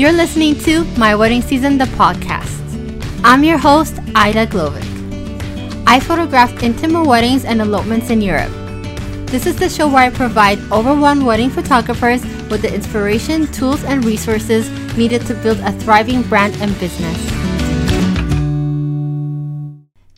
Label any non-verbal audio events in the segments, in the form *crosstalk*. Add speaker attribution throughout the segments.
Speaker 1: You're listening to My Wedding Season, the podcast. I'm your host, Ida Glovic. I photograph intimate weddings and elopements in Europe. This is the show where I provide overwhelmed wedding photographers with the inspiration, tools, and resources needed to build a thriving brand and business.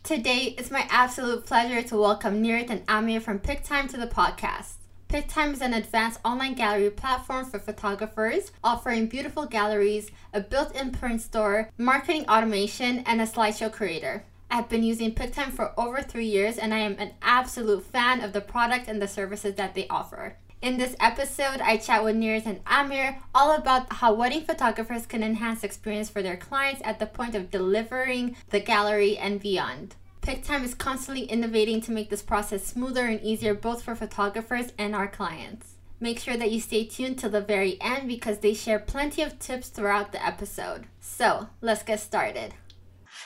Speaker 1: Today, it's my absolute pleasure to welcome Nirit and Amir from PicTime to the podcast. PicTime is an advanced online gallery platform for photographers, offering beautiful galleries, a built in print store, marketing automation, and a slideshow creator. I've been using PicTime for over three years and I am an absolute fan of the product and the services that they offer. In this episode, I chat with Nirit and Amir all about how wedding photographers can enhance experience for their clients at the point of delivering the gallery and beyond. PicTime is constantly innovating to make this process smoother and easier both for photographers and our clients. Make sure that you stay tuned till the very end because they share plenty of tips throughout the episode. So let's get started.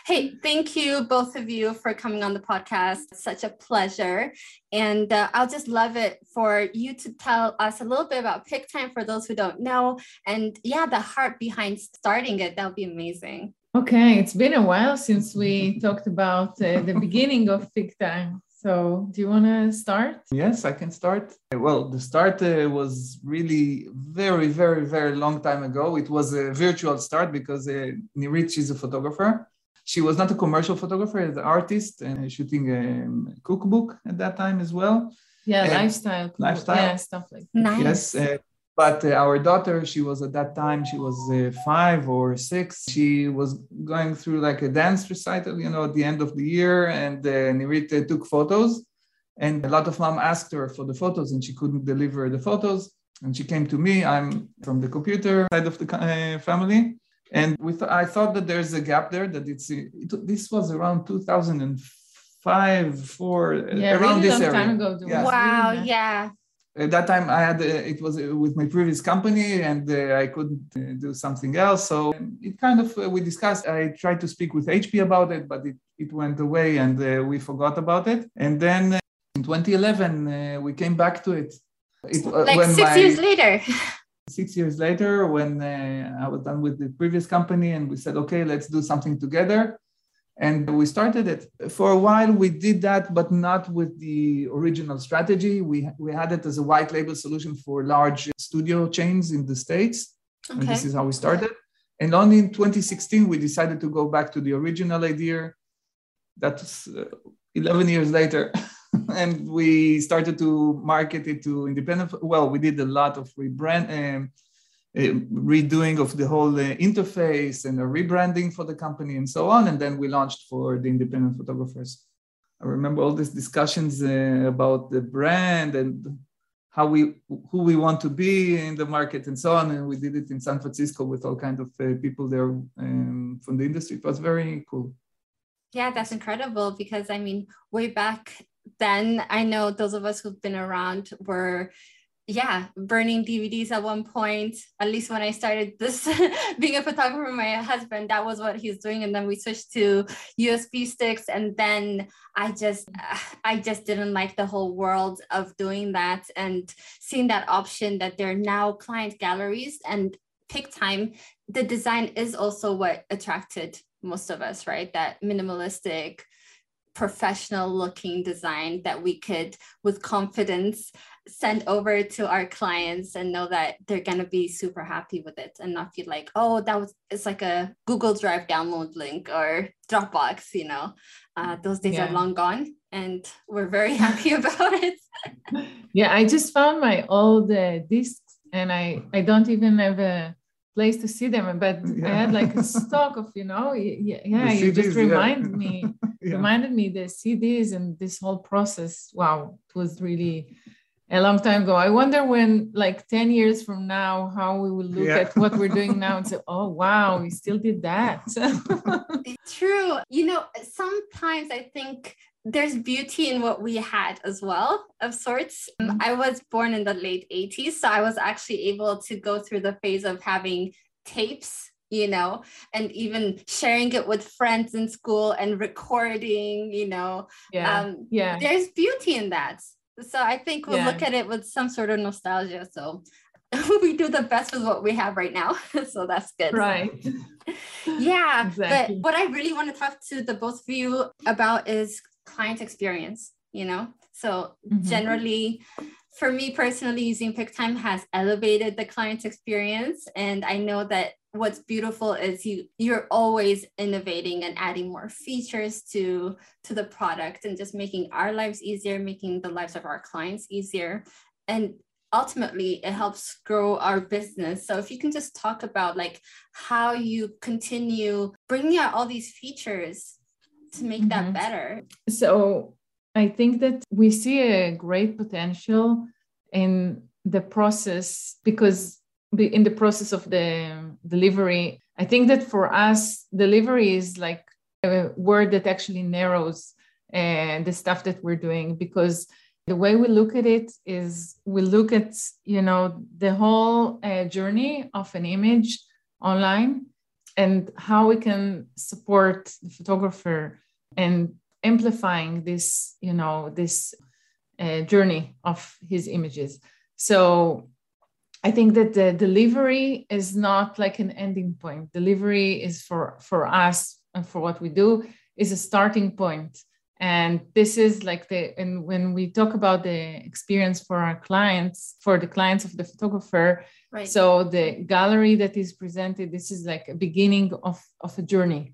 Speaker 1: Hey, thank you both of you for coming on the podcast. It's such a pleasure. And uh, I'll just love it for you to tell us a little bit about PicTime for those who don't know. And yeah, the heart behind starting it. That would be amazing.
Speaker 2: Okay, it's been a while since we talked about uh, the *laughs* beginning of PicTime. So, do you want to start?
Speaker 3: Yes, I can start. Well, the start uh, was really very, very, very long time ago. It was a virtual start because uh, Nirit is a photographer. She was not a commercial photographer, as an artist and shooting a cookbook at that time as well.
Speaker 2: Yeah, and lifestyle.
Speaker 3: Lifestyle.
Speaker 2: Yeah, stuff like that.
Speaker 1: Nice.
Speaker 3: Yes, uh, but uh, our daughter she was at that time she was uh, five or six. She was going through like a dance recital you know at the end of the year and uh, Nirita took photos. And a lot of mom asked her for the photos and she couldn't deliver the photos. And she came to me. I'm from the computer side of the uh, family. And with i thought that there's a gap there that it's it, this was around 2005 four
Speaker 2: yeah,
Speaker 3: around
Speaker 2: really
Speaker 3: this
Speaker 2: long
Speaker 3: area.
Speaker 2: time ago.
Speaker 3: Yeah.
Speaker 1: Wow,
Speaker 2: Really
Speaker 1: yeah.
Speaker 3: At that time i had uh, it was uh, with my previous company and uh, i couldn't uh, do something else. So it kind of uh, we discussed i tried to speak with hp about it but it, it went away and uh, we forgot about it. And then uh, in 2011 we came back to it, it
Speaker 1: Like six
Speaker 3: my-
Speaker 1: years later. *laughs*
Speaker 3: six years later when uh, i was done with the previous company and we said okay let's do something together and we started it. For a while we did that but not with the original strategy. We, we had it as a white label solution for large studio chains in the states. And
Speaker 1: Okay.
Speaker 3: this is how we started. And only in 2016 we decided to go back to the original idea. That's uh, 11 years later. *laughs* And we started to market it to independent well we did a lot of rebrand um, redoing of the whole uh, interface and a rebranding for the company and so on. And then we launched for the independent photographers. I remember all these discussions uh, about the brand and how we who we want to be in the market and so on. And we did it in san francisco with all kinds of uh, people there um, from the industry. It was very cool.
Speaker 1: Yeah, that's incredible because I mean, way back then, I know those of us who've been around were, yeah, burning DVDs at one point. At least when I started this, *laughs* being a photographer, my husband, that was what he's doing. And then we switched to USB sticks. And then I just, I just didn't like the whole world of doing that and seeing that option that there are now client galleries and PicTime The design is also what attracted most of us, right? That minimalistic, professional looking design that we could, with confidence, send over to our clients and know that they're going to be super happy with it and not feel like, oh, that was, it's like a Google Drive download link or Dropbox, you know. Uh, those days
Speaker 2: Yeah.
Speaker 1: are long gone and we're very *laughs* happy about it.
Speaker 2: Yeah, I just found my old uh, discs and I, I don't even have a place to see them, but I had like a stock of, you know, *laughs* yeah, yeah you just
Speaker 3: CDs, yeah.
Speaker 2: me, *laughs*
Speaker 3: Yeah.
Speaker 2: reminded me the CDs and this whole process. Wow, it was really a long time ago. I wonder when, like 10 years from now, how we will look
Speaker 3: Yeah.
Speaker 2: at what we're doing now and *laughs* say, oh, wow, we still did that. *laughs*
Speaker 1: True. You know, sometimes I think there's beauty in what we had as well, of sorts. Um,
Speaker 2: Mhm.
Speaker 1: I was born in the late 80s, so I was actually able to go through the phase of having tapes, you know, and even sharing it with friends in school and recording, you know.
Speaker 2: yeah.
Speaker 1: Um,
Speaker 2: yeah.
Speaker 1: There's beauty in that. So I think we'll
Speaker 2: Yeah.
Speaker 1: look at it with some sort of nostalgia. So *laughs* we do the best with what we have right now. *laughs* so that's good.
Speaker 2: Right.
Speaker 1: yeah. Exactly. But what I really want to talk to the both of you about is client experience, you know? So mm-hmm. generally, for me personally, using PicTime has elevated the client experience. And I know that what's beautiful is you you're always innovating and adding more features to to the product and just making our lives easier making the lives of our clients easier. And ultimately it helps grow our business. So if you can just talk about like how you continue bringing out all these features to make mm-hmm. that better.
Speaker 2: So i think that we see a great potential in the process because in the process of the delivery. I think that for us delivery is like a word that actually narrows uh, the stuff that we're doing because the way we look at it is we look at you know the whole uh, journey of an image online and how we can support the photographer and amplifying this you know this uh, journey of his images. So i think that the delivery is not like an ending point delivery is for for us and for what we do is a starting point. and this is like the and when we talk about the experience for our clients for the clients of the photographer right. so the gallery that is presented this is like a beginning of of a journey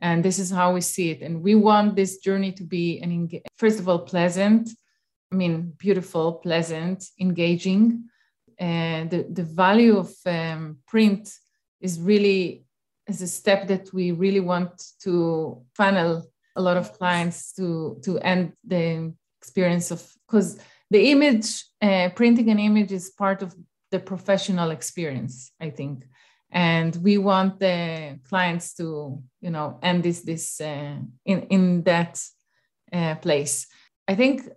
Speaker 2: and this is how we see it and we want this journey to be an first of all pleasant i mean beautiful pleasant engaging and the, the value of um, print is really is a step that we really want to funnel a lot of clients to to end the experience of because the image uh, printing an image is part of the professional experience i think. And we want the clients to you know end this this uh, in in that uh, place. I think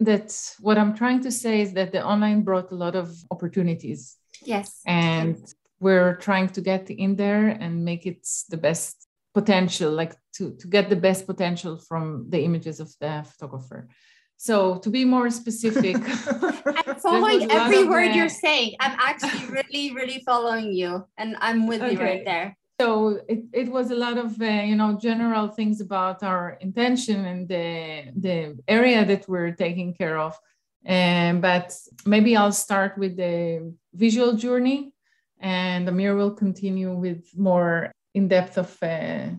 Speaker 2: that what i'm trying to say is that the online brought a lot of opportunities
Speaker 1: yes
Speaker 2: and we're trying to get in there and make it the best potential, like to, to get the best potential from the images of the photographer. So to be more specific, *laughs*
Speaker 1: I'm *laughs* following every word you're saying. I'm actually really, really following you, and I'm with okay. you right there.
Speaker 2: So it, it was a lot of uh, you know general things about our intention and the the area that we're taking care of. And but maybe I'll start with the visual journey, and Amir will continue with more in depth of uh,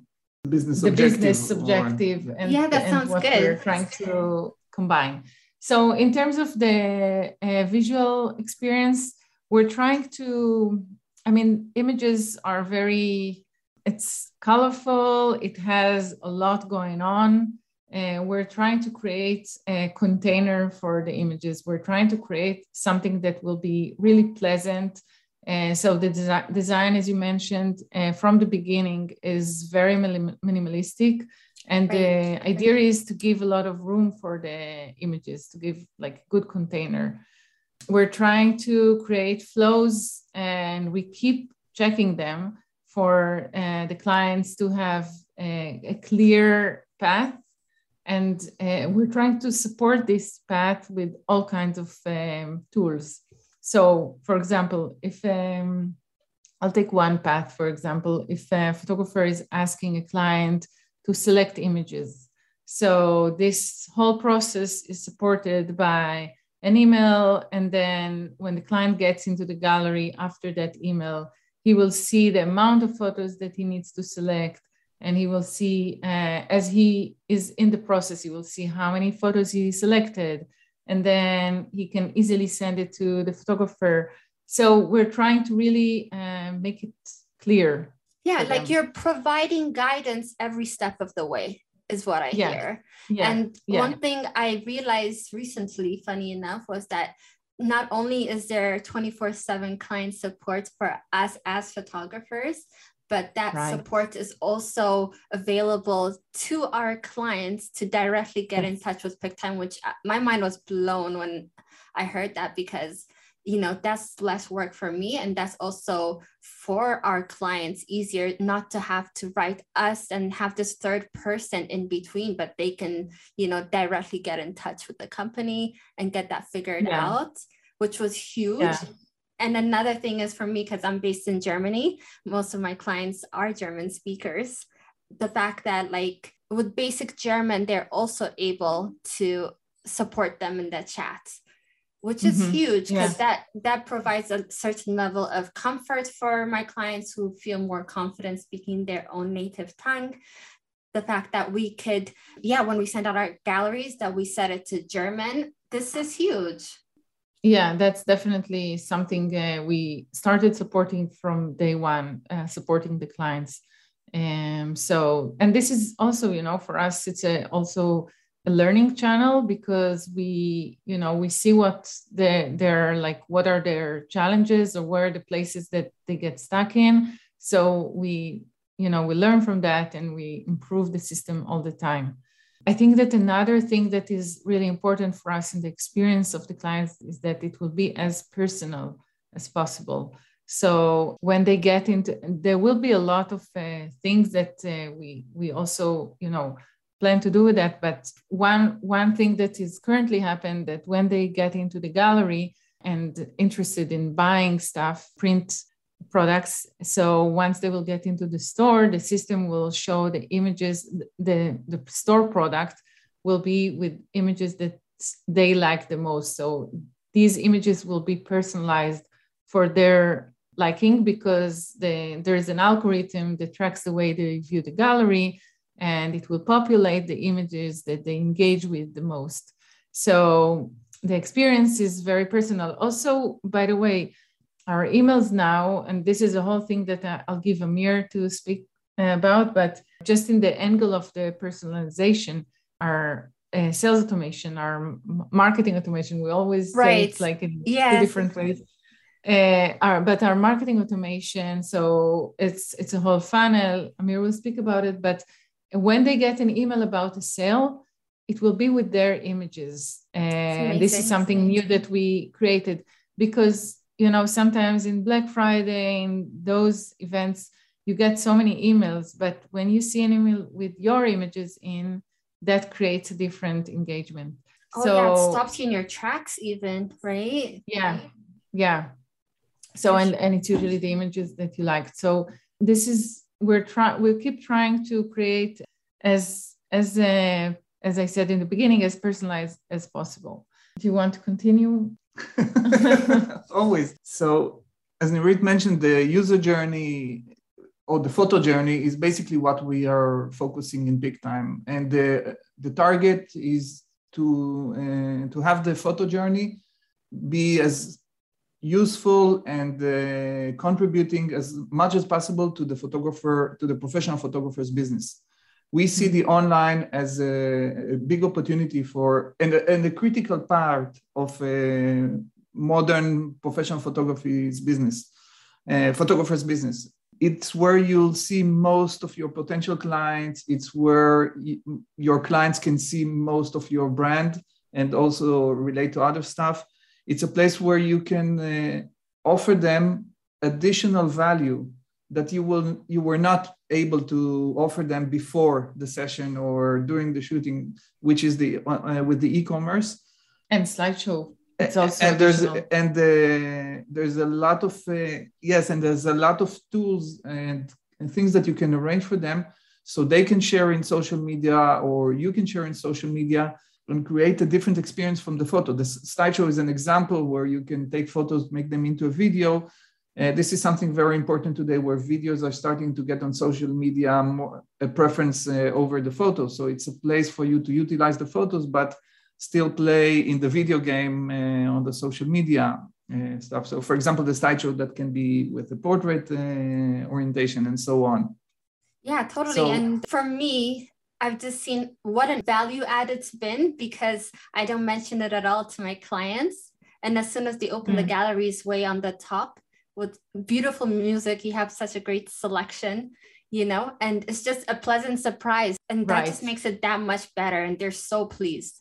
Speaker 3: business
Speaker 2: the business objective
Speaker 1: and, yeah, that
Speaker 2: and
Speaker 1: sounds
Speaker 2: what
Speaker 1: good.
Speaker 2: we're trying to combine. So in terms of the uh, visual experience, we're trying to, I mean, images are very, it's colorful, it has a lot going on. And we're trying to create a container for the images. We're trying to create something that will be really pleasant and so the desi- design, as you mentioned, uh, from the beginning is very minim- minimalistic. And right. the idea is to give a lot of room for the images, to give like a good container. We're trying to create flows and we keep checking them for uh, the clients to have a, a clear path and uh, we're trying to support this path with all kinds of um, tools so, for example, if um, I'll take one path, for example, if a photographer is asking a client to select images. So, this whole process is supported by an email. And then when the client gets into the gallery after that email, he will see the amount of photos that he needs to select. And he will see, uh, as he is in the process, he will see how many photos he selected, and then he can easily send it to the photographer. So we're trying to really uh, make it clear.
Speaker 1: Yeah, like you're providing guidance every step of the way, is what I yeah. hear. Yeah. And yeah. one thing I realized recently, funny enough, was that not only is there 24 7 client support for us as photographers, but that right. support is also available to our clients to directly get in touch with PicTime, which uh, my mind was blown when I heard that because you know that's less work for me and that's also for our clients easier not to have to write us and have this third person in between but they can you know directly get in touch with the company and get that figured yeah. out which was huge yeah And another thing is for me, because I'm based in Germany, most of my clients are German speakers. The fact that, like, with basic German, they're also able to support them in the chat, which is mm-hmm. huge because yeah. that that provides a certain level of comfort for my clients who feel more confident speaking their own native tongue. The fact that we could, yeah, when we send out our galleries, that we set it to German, this is huge
Speaker 2: yeah that's definitely something uh, we started supporting from day one uh, supporting the clients and um, so and this is also you know for us it's a, also a learning channel because we you know we see what the they're like what are their challenges or where are the places that they get stuck in so we you know we learn from that and we improve the system all the time I think that another thing that is really important for us in the experience of the clients is that it will be as personal as possible. So when they get into, there will be a lot of uh, things that uh, we we also you know plan to do with that. But one one thing that is currently happened that when they get into the gallery and interested in buying stuff, print products. So once they will get into the store, the system will show the images, the, the store product will be with images that they like the most. So these images will be personalized for their liking because the, there is an algorithm that tracks the way they view the gallery and it will populate the images that they engage with the most. So the experience is very personal. Also, by the way, our emails now, and this is a whole thing that I'll give Amir to speak about, but just in the angle of the personalization, our uh, sales automation, our marketing automation, we always right. say it's like in yes. two different ways. Uh, our, but our marketing automation, so it's it's a whole funnel. Amir will speak about it, but when they get an email about a sale, it will be with their images. And this is something new that we created because you know sometimes in black friday in those events you get so many emails but when you see an email with your images in that creates a different engagement.
Speaker 1: Oh, so yeah, it stops you in your tracks even right?
Speaker 2: Yeah yeah. So and and it's usually the images that you like so this is we're trying we'll keep trying to create as as a, as i said in the beginning as personalized as possible do you want to continue *laughs*
Speaker 3: Always. So, as Nirit mentioned, the user journey or the photo journey is basically what we are focusing in PicTime. and the the target is to uh, to have the photo journey be as useful and uh, contributing as much as possible to the photographer to the professional photographer's business we see the online as a, a big opportunity for and, and a critical part of a modern professional photography's business, uh, photographer's business. It's where you'll see most of your potential clients. It's where y- your clients can see most of your brand and also relate to other stuff. It's a place where you can uh, offer them additional value that you will you were not able to offer them before the session or during the shooting which is the uh, uh with the e-commerce.
Speaker 2: And slideshow. It's also
Speaker 3: and there's and uh, there's a lot of uh, yes and there's a lot of tools and, and things that you can arrange for them so they can share in social media or you can share in social media and create a different experience from the photo the slideshow is an example where you can take photos make them into a video uh, this is something very important today where videos are starting to get on social media more a preference uh, over the photos. So it's a place for you to utilize the photos, but still play in the video game uh, on the social media uh, stuff. So for example, the slideshow that can be with the portrait uh, orientation and so on.
Speaker 1: Yeah, totally. So, and for me, I've just seen what a value add it's been because I don't mention it at all to my clients. And as soon as they open mm. the galleries way on the top, with beautiful music. You have such a great selection, you know, and it's just a pleasant surprise. And that right. just makes it that much better. And they're so pleased.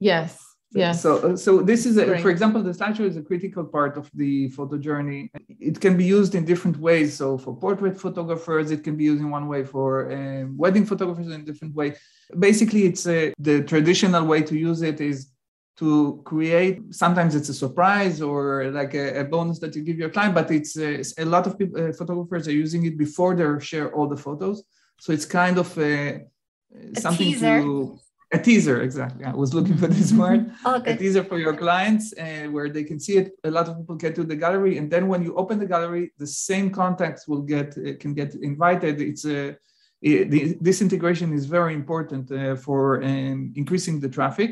Speaker 2: Yes. Yes.
Speaker 3: So, uh, so this is, a, for example, the slideshow is a critical part of the photo journey. It can be used in different ways. So, for portrait photographers, it can be used in one way. For uh, wedding photographers, in a different way. Basically, it's a, the traditional way to use it is to create sometimes it's a surprise or like a, a bonus that you give your client but it's, uh, it's a lot of people uh, photographers are using it before they share all the photos so it's kind of a,
Speaker 1: A
Speaker 3: something
Speaker 1: teaser.
Speaker 3: to a teaser exactly. I was looking for this *laughs* word
Speaker 1: Oh,
Speaker 3: a teaser for your clients uh, where they can see it. A lot of people get to the gallery and then when you open the gallery the same contacts will get uh, can get invited. It's a it- the, this integration is very important uh, for um, increasing the traffic.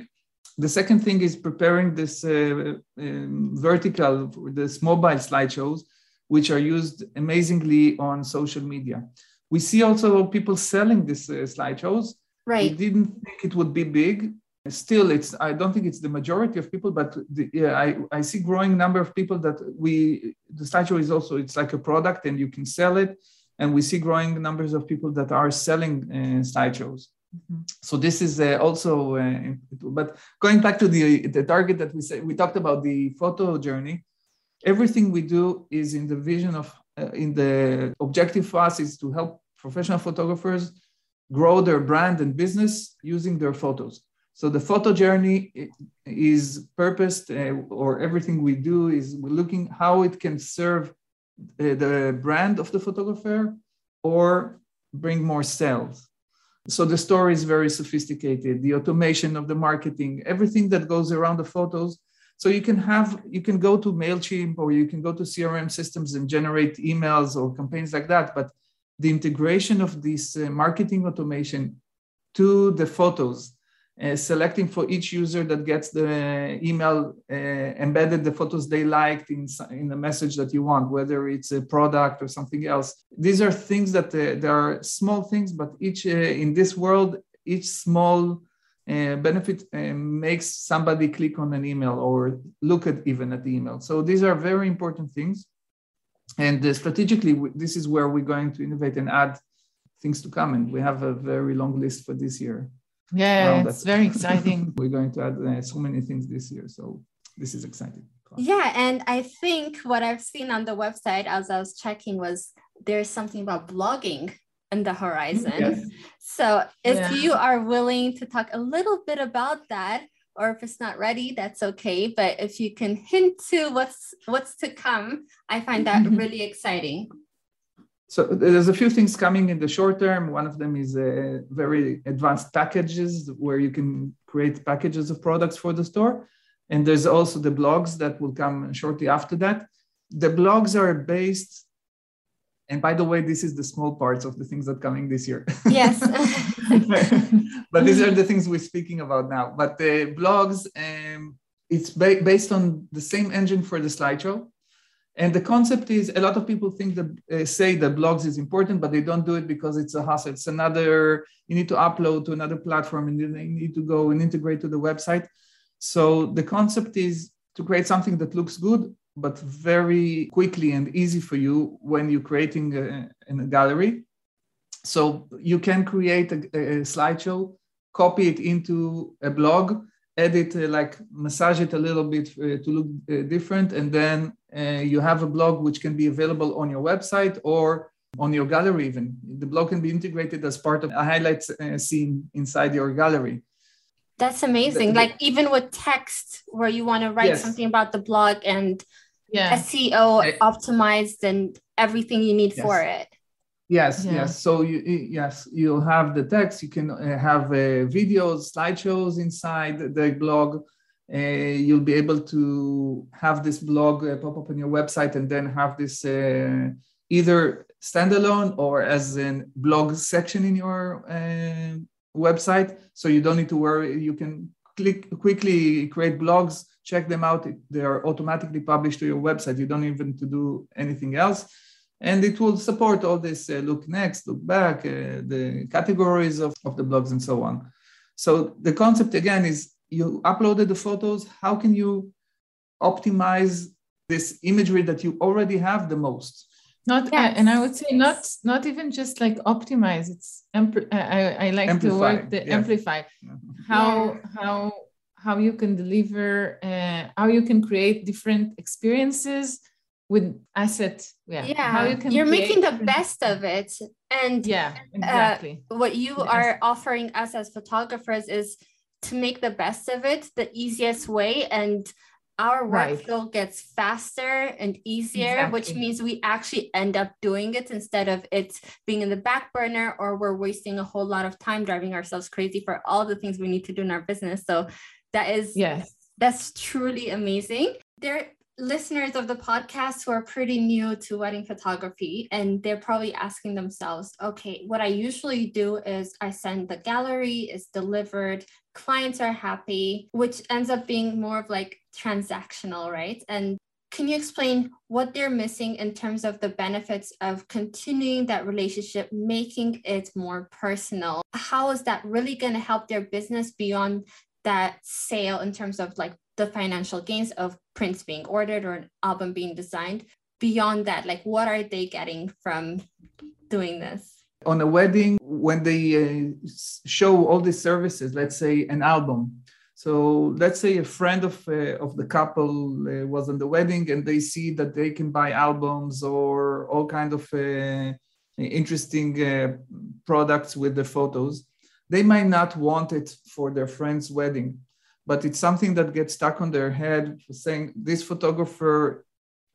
Speaker 3: The second thing is preparing this uh, um, vertical for this mobile slideshows which are used amazingly on social media. We see also people selling these uh, slideshows we didn't think it would be big. Still, it's I don't think it's the majority of people, but the, yeah, I, I see growing number of people that we the slideshow is also it's like a product and you can sell it, and we see growing numbers of people that are selling uh, slideshows. So this is uh, also, uh, but going back to the the target that we said we talked about the photo journey. Everything we do is in the vision of uh, in the objective for us is to help professional photographers grow their brand and business using their photos. So the photo journey is purposed, uh, or everything we do is we're looking how it can serve uh, the brand of the photographer or bring more sales. So the story is very sophisticated, the automation of the marketing, everything that goes around the photos. So you can have, you can go to MailChimp or you can go to CRM systems and generate emails or campaigns like that. But the integration of this uh, marketing automation to the photos, uh, selecting for each user that gets the email uh, embedded the photos they liked in, in the message that you want, whether it's a product or something else. These are things that uh, there are small things, but each uh, in this world, each small uh, benefit makes somebody click on an email or look at even at the email. So these are very important things. And uh, strategically, w- this is where we're going to innovate and add things to come. And we have a very long list for this year.
Speaker 2: Yeah,
Speaker 3: Around
Speaker 2: it's very exciting. *laughs*
Speaker 3: we're going to add uh, so many things this year. So this is exciting.
Speaker 1: Yeah, and I think what I've seen on the website as I was checking was there's something about blogging in the horizon.
Speaker 3: Yes.
Speaker 1: So if
Speaker 2: Yeah.
Speaker 1: you are willing to talk a little bit about that, or if it's not ready, that's okay. But if you can hint to what's what's to come, I find that *laughs* really exciting.
Speaker 3: So there's a few things coming in the short term. One of them is uh, very advanced packages where you can create packages of products for the store. And there's also the blogs that will come shortly after that. The blogs are based, and by the way, this is the small parts of the things that coming this year.
Speaker 1: Yes. *laughs*
Speaker 3: but these are the things we're speaking about now. But the blogs, um, it's ba- based on the same engine for the slideshow. And the concept is a lot of people think that uh, say that blogs is important, but they don't do it because it's a hassle. It's another, you need to upload to another platform and then you need to go and integrate to the website. So the concept is to create something that looks good, but very quickly and easy for you when you're creating a, in a gallery. So you can create a, a slideshow, copy it into a blog, edit, uh, like massage it a little bit uh, to look uh, different, and then uh, you have a blog which can be available on your website or on your gallery. Even the blog can be integrated as part of a highlights uh, scene inside your gallery.
Speaker 1: That's amazing. Like even with text where you want to write
Speaker 3: Yes.
Speaker 1: something about the blog and
Speaker 2: Yeah.
Speaker 1: SEO
Speaker 3: Eh.
Speaker 1: optimized and everything you need
Speaker 3: Yes.
Speaker 1: for it.
Speaker 3: Yes,
Speaker 2: Yeah.
Speaker 3: yes. So you yes, you'll have the text. You can uh, have uh, videos, slideshows inside the blog. Uh, you'll be able to have this blog uh, pop up on your website and then have this uh, either standalone or as a blog section in your uh, website. So you don't need to worry. You can click quickly create blogs, check them out. They are automatically published to your website. You don't even to do anything else and it will support all this uh, look next look back uh, the categories of, of the blogs and so on so the concept again is you uploaded the photos how can you optimize this imagery that you already have the most
Speaker 2: Not, uh, and I would say not not even just like optimize. It's ampl- I, I- I like the
Speaker 3: Amplify,
Speaker 2: word the
Speaker 3: yeah.
Speaker 2: amplify. How how how you can deliver, uh, how you can create different experiences with asset. Yeah.
Speaker 1: Yeah.
Speaker 2: How you can
Speaker 1: You're making the best of it. And
Speaker 2: Yeah. Exactly.
Speaker 1: what you
Speaker 2: Yes.
Speaker 1: are offering us as photographers is to make the best of it the easiest way and our workflow right. gets faster and easier, exactly. which means we actually end up doing it instead of it being in the back burner or we're wasting a whole lot of time driving ourselves crazy for all the things we need to do in our business. So that is
Speaker 2: yes,
Speaker 1: that's truly amazing. There are listeners of the podcast who are pretty new to wedding photography and they're probably asking themselves okay what i usually do is i send the gallery is delivered clients are happy which ends up being more of like transactional right? And can you explain what they're missing in terms of the benefits of continuing that relationship making it more personal? How is that really going to help their business beyond that sale in terms of like the financial gains of prints being ordered or an album being designed. Beyond that like what are they getting from doing this?
Speaker 3: On a wedding when they uh, show all these services let's say an album. So let's say a friend of uh, of the couple uh, was on the wedding and they see that they can buy albums or all kind of uh, interesting uh, products with the photos they might not want it for their friend's wedding but it's something that gets stuck on their head saying this photographer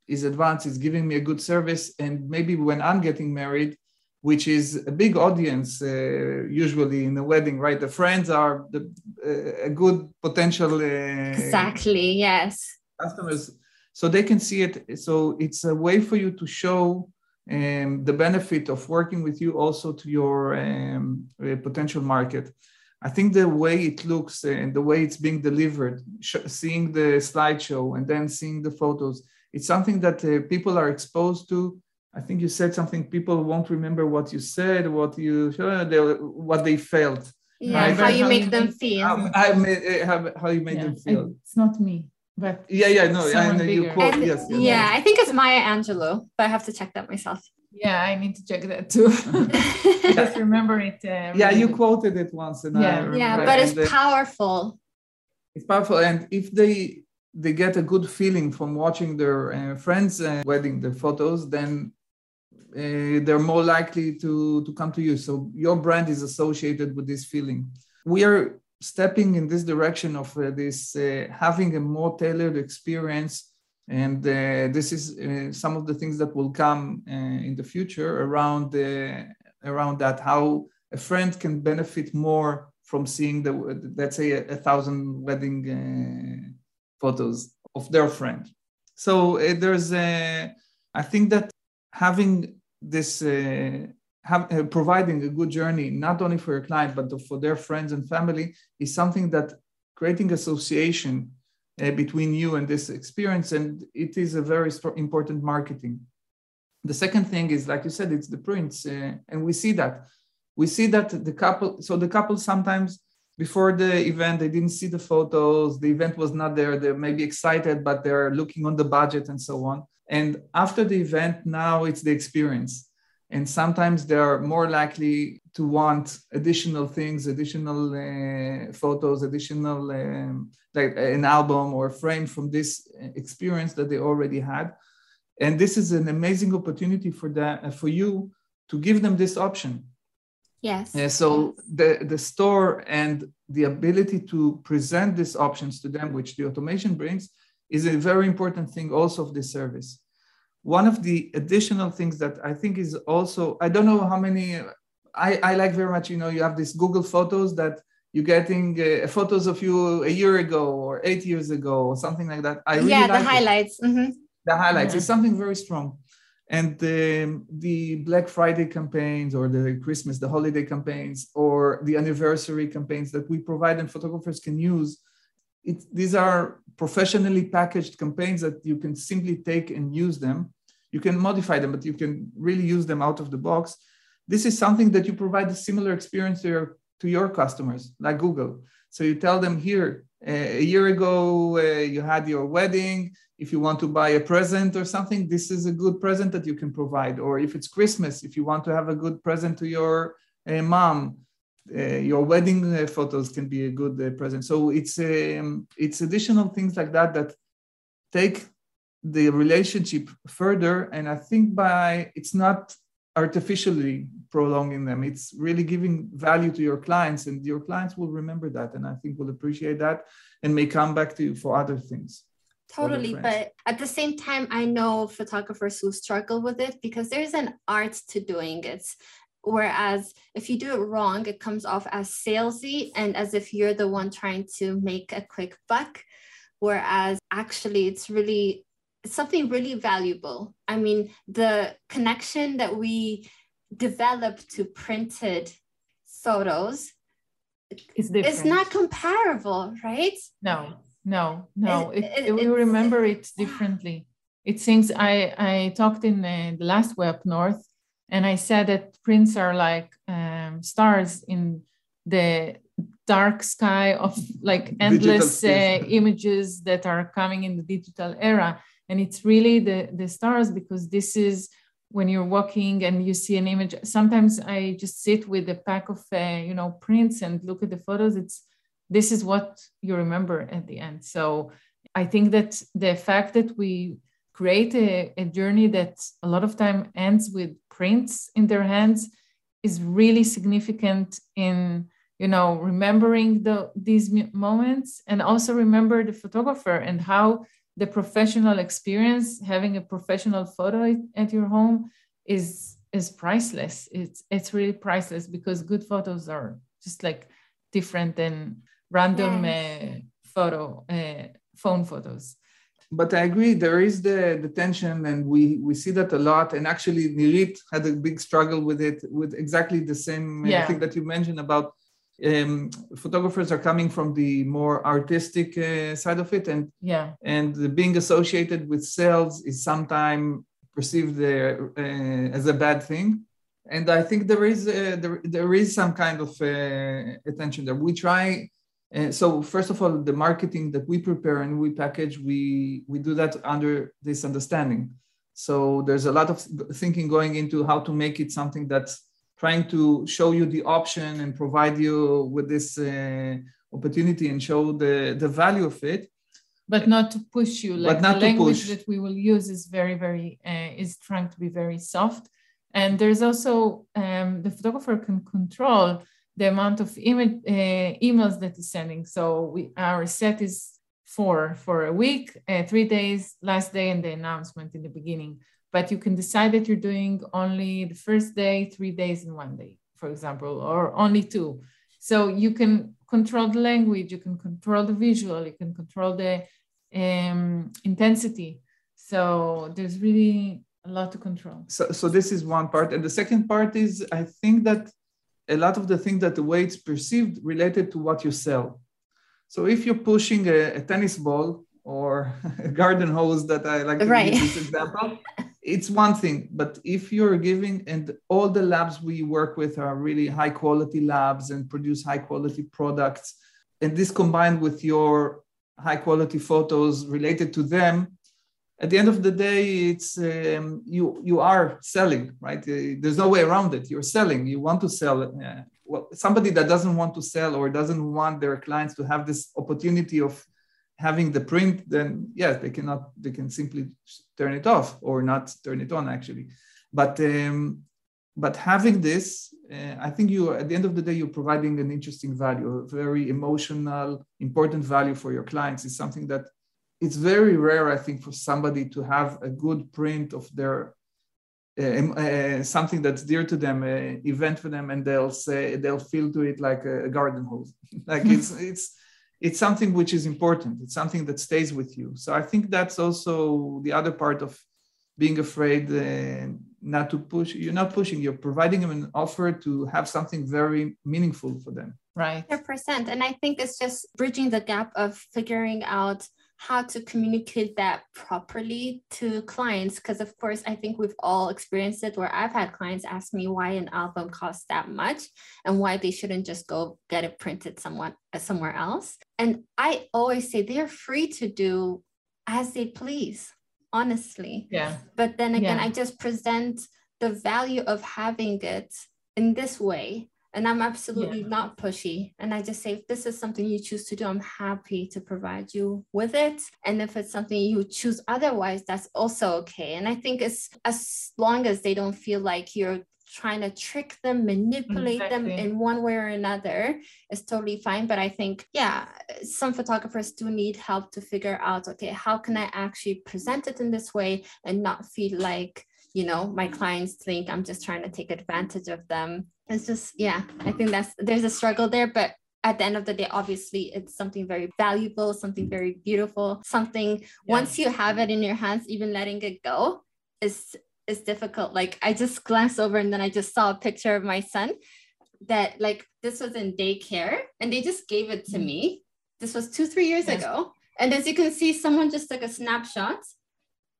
Speaker 3: is advanced is giving me a good service and maybe when i'm getting married which is a big audience uh, usually in a wedding right? The friends are the, uh, a good potential uh,
Speaker 1: exactly yes.
Speaker 3: customers. So they can see it. So it's a way for you to show um, the benefit of working with you also to your um, uh, potential market I think the way it looks and the way it's being delivered, sh- seeing the slideshow and then seeing the photos, it's something that uh, people are exposed to. I think you said something. People won't remember what you said, what you, uh, they, what they felt.
Speaker 1: Yeah, right? how you how make you them made, feel. How,
Speaker 3: how, how, how you made yeah, them feel.
Speaker 2: It's not me, but
Speaker 3: yeah, yeah, no, I know you quote.
Speaker 1: And,
Speaker 3: yes,
Speaker 1: yeah, I think it's Maya Angelou, but I have to check that myself.
Speaker 2: Yeah, I need to check that too. *laughs* *laughs* Just remember it. Uh,
Speaker 3: yeah, you quoted it once, and
Speaker 1: yeah, yeah, but it's powerful.
Speaker 3: It's powerful, and if they they get a good feeling from watching their uh, friends' uh, wedding, the photos, then uh, they're more likely to to come to you. So your brand is associated with this feeling. We are stepping in this direction of uh, this uh, having a more tailored experience. And uh, this is uh, some of the things that will come uh, in the future around the, around that how a friend can benefit more from seeing the let's say a, a thousand wedding uh, photos of their friend. So uh, there's a i think that having this uh, providing a good journey not only for your client but for their friends and family is something that creating association uh, between you and this experience and it is a very important marketing. The second thing is like you said it's the prints uh, and we see that. We see that the couple so the couple sometimes before the event they didn't see the photos the event was not there they're maybe excited but they're looking on the budget and so on. And after the event now it's the experience and sometimes they're more likely to want additional things additional uh, photos additional um, like an album or a frame from this experience that they already had. And this is an amazing opportunity for that uh, for you to give them this option.
Speaker 1: Yes.
Speaker 3: Uh, so the the store and the ability to present these options to them which the automation brings is a very important thing also of this service one of the additional things that i think is also i don't know how many i, I like very much you know you have these google photos that you're getting uh, photos of you a year ago or eight years ago or something like that. I really
Speaker 1: yeah,
Speaker 3: the
Speaker 1: like highlights. Mm-hmm.
Speaker 3: The highlights mm-hmm. is something very strong. And the, the Black Friday campaigns or the Christmas, the holiday campaigns or the anniversary campaigns that we provide and photographers can use, it, these are professionally packaged campaigns that you can simply take and use them. You can modify them, but you can really use them out of the box. This is something that you provide a similar experience to your to your customers, like Google. So you tell them here, uh, a year ago uh, you had your wedding. If you want to buy a present or something, this is a good present that you can provide. Or if it's Christmas, if you want to have a good present to your uh, mom, your wedding uh, photos can be a good uh, present. So it's um, it's additional things like that that take the relationship further. And I think by it's not artificially prolonging them. It's really giving value to your clients, and your clients will remember that, and I think will appreciate that, and may come back to you for other things.
Speaker 1: Totally, but at the same time, I know photographers who struggle with it because there's an art to doing it. Whereas if you do it wrong, it comes off as salesy and as if you're the one trying to make a quick buck. Whereas actually, it's really it's something really valuable. I mean, the connection that we develop to printed photos
Speaker 2: is different.
Speaker 1: It's not comparable, right?
Speaker 2: No, no, no. It, it, it, we remember it differently. It seems I I talked in the, the last way up north, and I said that prints are like um, stars in the dark sky of like endless uh, images that are coming in the digital era. And it's really the the stars because this is when you're walking and you see an image. Sometimes i just sit with a pack of uh, you know prints and look at the photos. It's this is what you remember at the end. So i think that the fact that we create a, a journey that a lot of time ends with prints in their hands is really significant in you know remembering the these moments and also remember the photographer and how the professional experience having a professional photo at your home is is priceless it's it's really priceless because good photos are just like different than random yes. uh, photo uh, phone photos
Speaker 3: but I agree there is the, the tension and we we see that a lot. And actually Nirit had a big struggle with it with exactly the same yeah. thing that you mentioned about um, photographers are coming from the more artistic uh, side of it. And
Speaker 2: yeah.
Speaker 3: and being associated with sales is sometimes perceived uh, uh, as a bad thing. And i think there is uh, there, there is some kind of uh, attention there. We try uh, so first of all the marketing that we prepare and we package we we do that under this understanding. So there's a lot of thinking going into how to make it something that's trying to show you the option and provide you with this uh, opportunity and show the, the value of it.
Speaker 2: But not to push you like the language that we will use is very very uh, is trying to be very soft. And there's also um, the photographer can control the amount of email, uh, emails that he's sending so we our set is four for a week uh, three days last day and the announcement in the beginning but you can decide that you're doing only the first day, three days in one day, for example, or only two. So you can control the language, you can control the visual, you can control the um, intensity. So there's really a lot to control.
Speaker 3: So, so this is one part. And the second part is I think that a lot of the things that the way it's perceived related to what you sell. So if you're pushing a, a tennis ball or *laughs* a garden hose that I like to right. use this example, it's one thing but if you're giving and all the labs we work with are really high quality labs and produce high quality products and this combined with your high quality photos related to them at the end of the day it's um, you you are selling right uh, there's no way around it you're selling you want to sell uh, well somebody that doesn't want to sell or doesn't want their clients to have this opportunity of having the print, then yes, they cannot, they can simply turn it off or not turn it on actually. But um, but having this, uh, I think you at the end of the day you're providing an interesting value, a very emotional, important value for your clients. Is something that it's very rare, I think, for somebody to have a good print of their uh, uh, something that's dear to them, uh, event for them, and they'll say they'll feel to it like a, a garden hose. *laughs* like it's *laughs* it's it's something which is important. It's something that stays with you. So i think that's also the other part of being afraid uh, not to push you're not pushing you're providing them an offer to have something very meaningful for them.
Speaker 2: Right.
Speaker 1: 100% and i think it's just bridging the gap of figuring out how to communicate that properly to clients because of course i think we've all experienced it where i've had clients ask me why an album costs that much and why they shouldn't just go get it printed uh, somewhere else. And i always say they're free to do as they please honestly.
Speaker 2: Yeah.
Speaker 1: But then again yeah. i just present the value of having it in this way and I'm absolutely yeah. not pushy. And I just say, if this is something you choose to do, I'm happy to provide you with it. And if it's something you choose otherwise, that's also okay. And I think it's as long as they don't feel like you're trying to trick them, manipulate exactly. them in one way or another is totally fine. But I think, yeah, some photographers do need help to figure out, okay, how can I actually present it in this way and not feel like, you know, my clients think I'm just trying to take advantage of them. It's just, yeah, I think that's, there's a struggle there, but at the end of the day, obviously, it's something very valuable, something very beautiful, something yeah. once you have it in your hands, even letting it go is is difficult. Like I just glanced over and then I just saw a picture of my son that like this was in daycare and they just gave it to mm. me. This was two, three years yes. ago. And as you can see, someone just took a snapshot.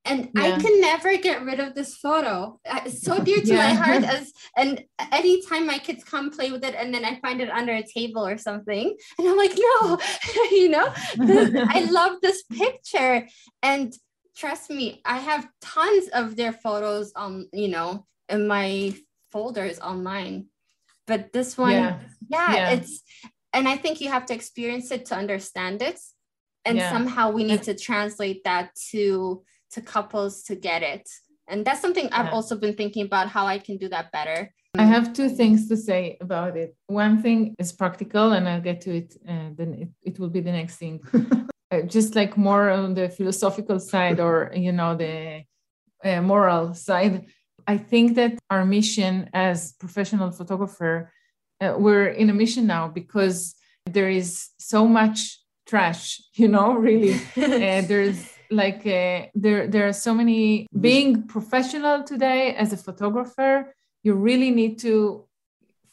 Speaker 1: And yeah. I can never get rid of this photo. It's so dear to yeah. my heart *laughs* as and anytime my kids come play with it and then I find it under a table or something. And I'm like, no, *laughs* you know, this, I *laughs* love this picture. And trust me, I have tons of their photos on, you know, in my folders online. But this one, yeah, yeah, it's, and I think you have to experience it to understand it. And somehow we need to translate that to to couples to get it. And that's something I've also been thinking about how I can do that better.
Speaker 2: I have two things to say about it. One thing is practical, and I'll get to it, and uh, then it, it will be the next thing. *laughs* Uh, just like more on the philosophical side or you know the uh, moral side i think that our mission as professional photographer uh, we're in a mission now because there is so much trash you know really *laughs* uh, there's like uh, there there are so many being professional today as a photographer you really need to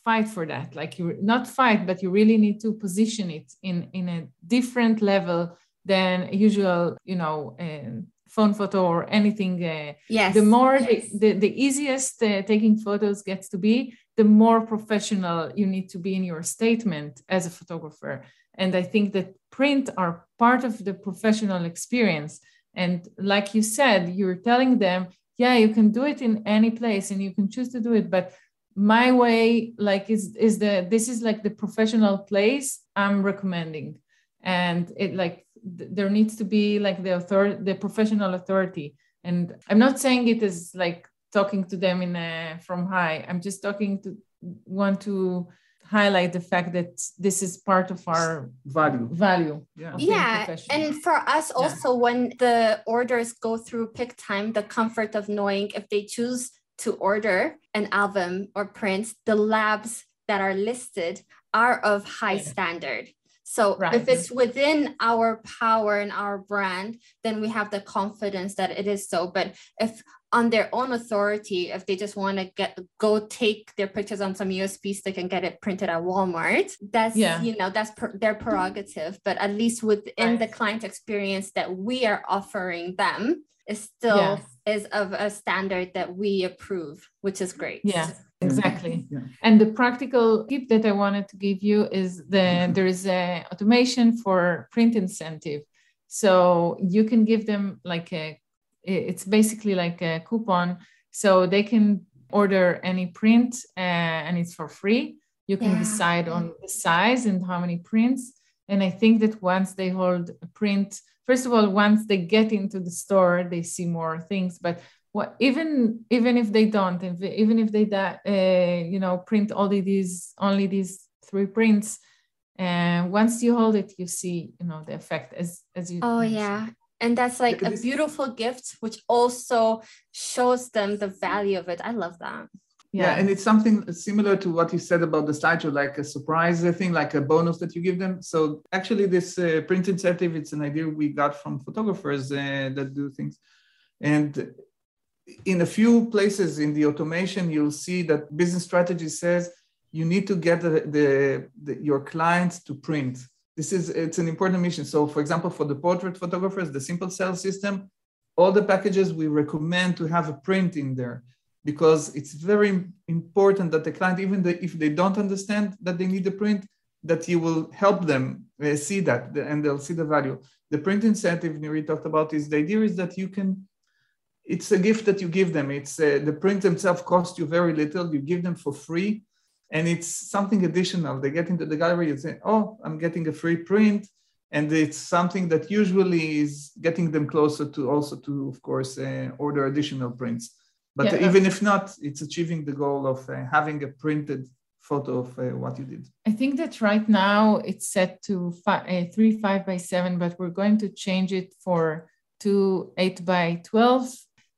Speaker 2: fight for that like you not fight but you really need to position it in in a different level than usual, you know, uh, phone photo or anything. Uh, yes. The more yes. The, the, the, easiest uh, taking photos gets to be, the more professional you need to be in your statement as a photographer. And I think that print are part of the professional experience. And like you said, you're telling them, yeah, you can do it in any place and you can choose to do it, but my way like is is the this is like the professional place i'm recommending. And it like there needs to be like the author the professional authority. And i'm not saying it is like talking to them in a, from high. I'm just talking to want to highlight the fact that this is part of our
Speaker 3: value
Speaker 2: value
Speaker 1: yeah, yeah. and for us also yeah. when the orders go through PicTime the comfort of knowing if they choose to order an album or print the labs that are listed are of high yeah. standard so right. if it's within our power and our brand, then we have the confidence that it is so. But if on their own authority, if they just want to get go take their pictures on some USB stick and get it printed at Walmart, that's yeah. you know that's per, their prerogative. But at least within right. the client experience that we are offering them, is still yes. is of a standard that we approve, which is great.
Speaker 2: Yeah exactly. Yeah. and the practical tip that i wanted to give you is that *laughs* there is a automation for print incentive. So you can give them like a it's basically like a coupon. So they can order any print uh, and it's for free. You can yeah. decide on the size and how many prints. And i think that once they hold a print first of all once they get into the store they see more things but what even even if they don't if, even if they uh, you know print only these only these three prints and once you hold it you see you know the effect as as you
Speaker 1: oh yeah. And that's like a beautiful gift which also shows them the value of it. I love that.
Speaker 3: Yeah. yeah. and it's something similar to what you said about the slideshow like a surprise thing like a bonus that you give them. So actually this uh, print incentive it's an idea we got from photographers uh, that do things. And in a few places in the automation, you'll see that business strategy says you need to get the, the, the, your clients to print. This is it's an important mission. So, for example, for the portrait photographers, the simple cell system, all the packages we recommend to have a print in there because it's very important that the client, even the, if they don't understand that they need the print, that you will help them uh, see that and they'll see the value. The print incentive Niri talked about is the idea is that you can it's a gift that you give them. It's uh, the print themselves cost you very little. You give them for free, and it's something additional. They get into the gallery and say, "Oh, I'm getting a free print," and it's something that usually is getting them closer to also to, of course, uh, order additional prints. But
Speaker 2: Yeah.
Speaker 3: even if not, it's achieving the goal of uh, having a printed photo of uh, what you did.
Speaker 2: I think that right now it's set to fi- uh, three five by seven, but we're going to change it for two eight by twelve.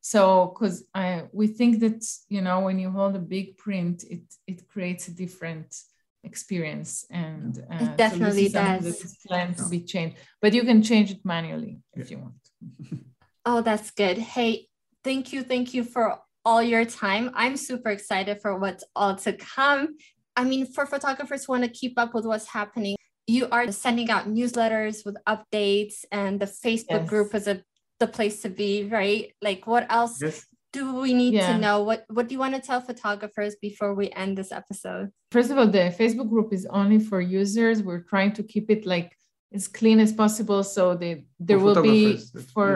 Speaker 2: So, because I we think that you know when you hold a big print, it it creates a different experience, and uh, so this
Speaker 1: definitely
Speaker 2: something
Speaker 1: does.
Speaker 2: Planned to be changed, but you can change it manually if you want. *laughs*
Speaker 1: Oh, that's good. Hey, thank you. Thank you for all your time. I'm super excited for what's all to come. I mean, for photographers who want to keep up with what's happening, you are sending out newsletters with updates, and the Facebook
Speaker 2: Yes.
Speaker 1: group is a the place to be, right? Like, what else
Speaker 3: Yes.
Speaker 1: do we need
Speaker 2: Yeah.
Speaker 1: to know? What What do you want to tell photographers before we end this episode?
Speaker 2: First of all, the Facebook group is only for users. We're trying to keep it like as clean as possible, so they there
Speaker 3: For
Speaker 2: will be for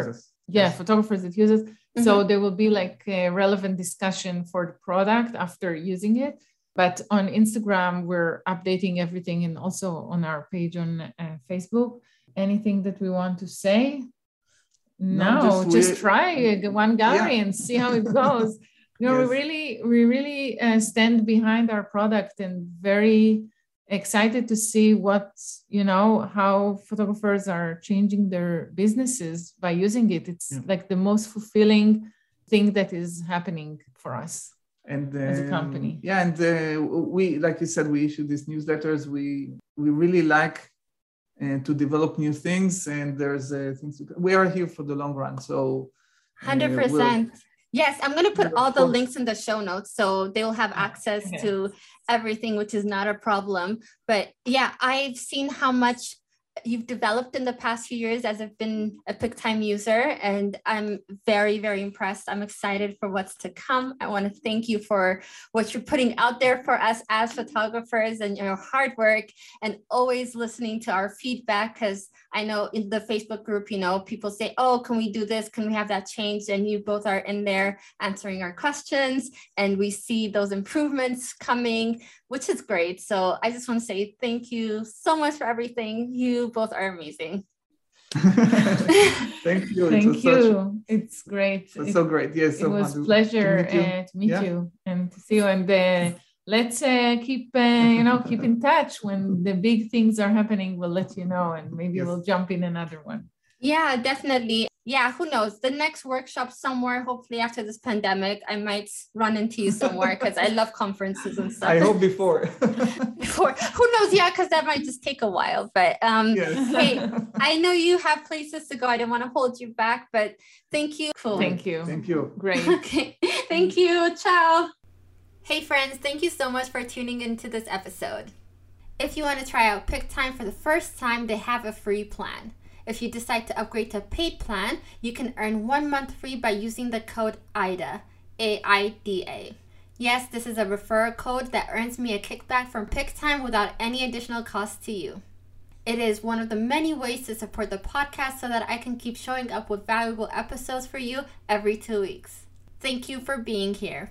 Speaker 2: yeah
Speaker 3: Yes.
Speaker 2: photographers that use it so there will be like a relevant discussion for the product after using it but on instagram we're updating everything and also on our page on uh, facebook anything that we want to say no,
Speaker 3: just
Speaker 2: just, try one gallery and see how it *laughs* goes you know
Speaker 3: Yes.
Speaker 2: we really we really uh, stand behind our product and very excited to see what you know how photographers are changing their businesses by using it it's
Speaker 3: Yeah.
Speaker 2: like the most fulfilling thing that is happening for us
Speaker 3: and
Speaker 2: as a
Speaker 3: um,
Speaker 2: company.
Speaker 3: yeah and uh, we like you said we issue these newsletters we we really like uh, to develop new things and there's uh, things to, we are here for the long run so uh,
Speaker 1: Hundred
Speaker 3: we'll-
Speaker 1: percent. Yes, I'm gonna put all the links in the show notes so they will have access
Speaker 2: Okay.
Speaker 1: to everything, which is not a problem. But yeah, I've seen how much you've developed in the past few years as I've been a PicTime user, and I'm very, very impressed. I'm excited for what's to come. I want to thank you for what you're putting out there for us as photographers and your hard work and always listening to our feedback because I know in the Facebook group, you know, people say, oh, can we do this? Can we have that changed? And you both are in there answering our questions and we see those improvements coming, which is great. So I just want to say thank you so much for everything. You both are amazing. *laughs*
Speaker 3: thank you
Speaker 2: thank
Speaker 3: was
Speaker 2: you
Speaker 3: such-
Speaker 2: it's great
Speaker 3: it was
Speaker 2: It-
Speaker 3: so great yes
Speaker 2: it
Speaker 3: so
Speaker 2: was
Speaker 3: fun
Speaker 2: pleasure
Speaker 3: to meet you.
Speaker 2: uh, to meet
Speaker 3: Yeah.
Speaker 2: you and to see you and uh, let's uh, keep uh, you know keep in touch when the big things are happening we'll let you know and maybe
Speaker 3: Yes.
Speaker 2: we'll jump in another one
Speaker 1: Yeah, definitely. Yeah, who knows? The next workshop somewhere, hopefully after this pandemic, I might run into you somewhere because I love conferences and stuff.
Speaker 3: i hope before *laughs*
Speaker 1: Before, who knows? Yeah, because that might just take a while. But um,
Speaker 3: yes
Speaker 1: Hey, I know you have places to go. I don't want to hold you back, but thank you. Cool.
Speaker 2: thank you
Speaker 3: thank you
Speaker 2: great *laughs*
Speaker 1: Okay. Thank you. Ciao. Hey, friends. Thank you so much for tuning into this episode. If you want to try out PicTime for the first time, they have a free plan. If you decide to upgrade to a paid plan, you can earn one month free by using the code AIDA, A I D A. Yes, this is a referral code that earns me a kickback from PicTime without any additional cost to you. It is one of the many ways to support the podcast so that I can keep showing up with valuable episodes for you every two weeks. Thank you for being here.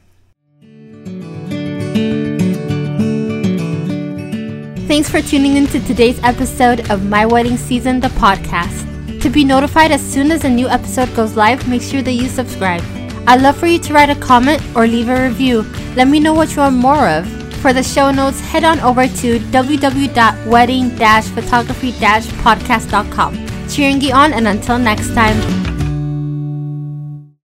Speaker 1: Thanks for tuning into today's episode of My Wedding Season, the podcast. To be notified as soon as a new episode goes live, make sure that you subscribe. I'd love for you to write a comment or leave a review. Let me know what you want more of. For the show notes, head on over to www.wedding-photography-podcast.com. Cheering you on, and until next time.